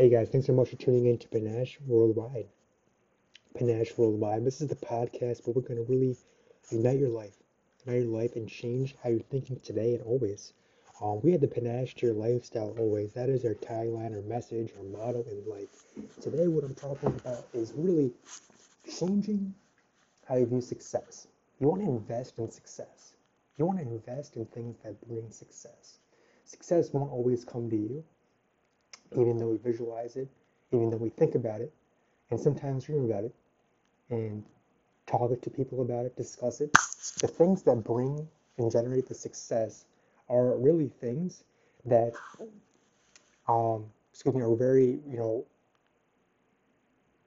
Hey guys, thanks so much for tuning in to Panache Worldwide. Panache Worldwide. This is the podcast where we're going to really ignite your life, ignite your life, and change how you're thinking today and always. Um, we have the Panache to your lifestyle always. That is our tagline, our message, our motto in life. Today, what I'm talking about is really changing how you view success. You want to invest in success. You want to invest in things that bring success. Success won't always come to you even though we visualize it, even though we think about it, and sometimes dream about it, and talk to people about it, discuss it. The things that bring and generate the success are really things that, um, excuse me, are very, you know,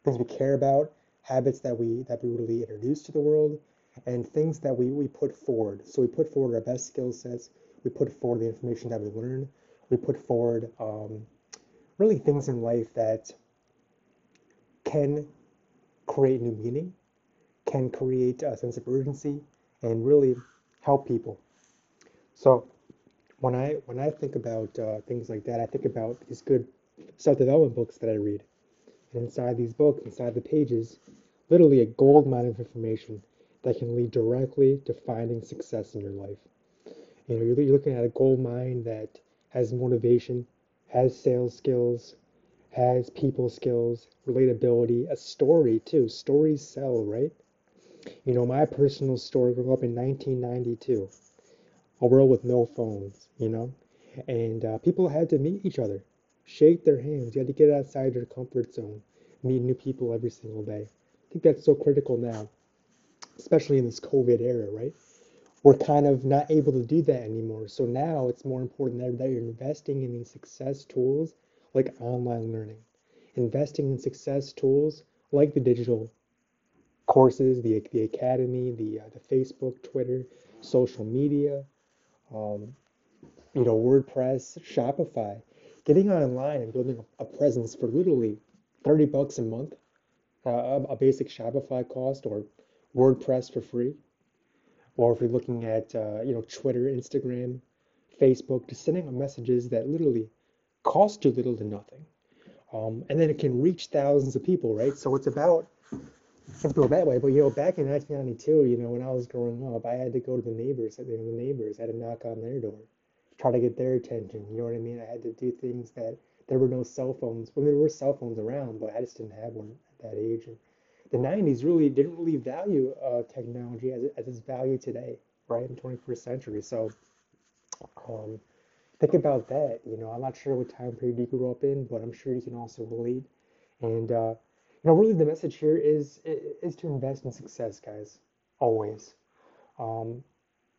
things we care about, habits that we that we really introduce to the world, and things that we, we put forward. So we put forward our best skill sets, we put forward the information that we learn, we put forward um, really things in life that can create new meaning, can create a sense of urgency, and really help people. So when I when I think about uh, things like that, I think about these good self-development books that I read. And inside these books, inside the pages, literally a gold mine of information that can lead directly to finding success in your life. You know, you're looking at a gold mine that has motivation, has sales skills, has people skills, relatability, a story too. Stories sell, right? You know, my personal story grew up in 1992, a world with no phones, you know, and uh, people had to meet each other, shake their hands. You had to get outside your comfort zone, meet new people every single day. I think that's so critical now, especially in this COVID era, right? We're kind of not able to do that anymore. So now it's more important that, that you're investing in these success tools like online learning, investing in success tools like the digital courses, the, the academy, the, uh, the Facebook, Twitter, social media, um, you know, WordPress, Shopify, getting online and building a, presence for literally 30 bucks a month, uh, a basic Shopify cost or WordPress for free or if you're looking at uh, you know Twitter, Instagram, Facebook, just sending out messages that literally cost you little to nothing, um, and then it can reach thousands of people, right? So it's about go that way. But you know, back in 1992, you know, when I was growing up, I had to go to the neighbors. The neighbors I had to knock on their door, try to get their attention. You know what I mean? I had to do things that there were no cell phones. Well, there were cell phones around, but I just didn't have one at that age. And the 90s really didn't really value uh, technology as, as it's valued today, right, in 21st century. So um, think about that. You know, I'm not sure what time period you grew up in, but I'm sure you can also relate. And uh, you know, really, the message here is is to invest in success, guys. Always. Um,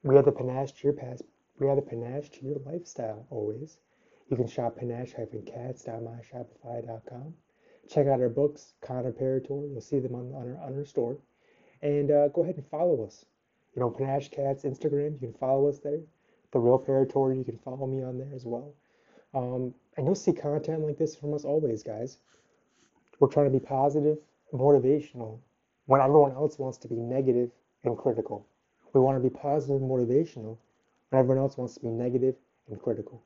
we have the panache to your past. We have the panache to your lifestyle. Always. You can shop panache-cats.myshopify.com. Check out our books, Connor Counterparator. You'll see them on, on, our, on our store. And uh, go ahead and follow us. You know, Panache Cats Instagram, you can follow us there. The Real Parator, you can follow me on there as well. Um, and you'll see content like this from us always, guys. We're trying to be positive, motivational, when everyone else wants to be negative and critical. We want to be positive and motivational when everyone else wants to be negative and critical.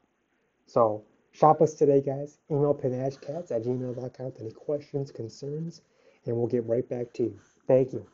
So, Shop us today, guys. Email panachecats at gmail.com with any questions, concerns, and we'll get right back to you. Thank you.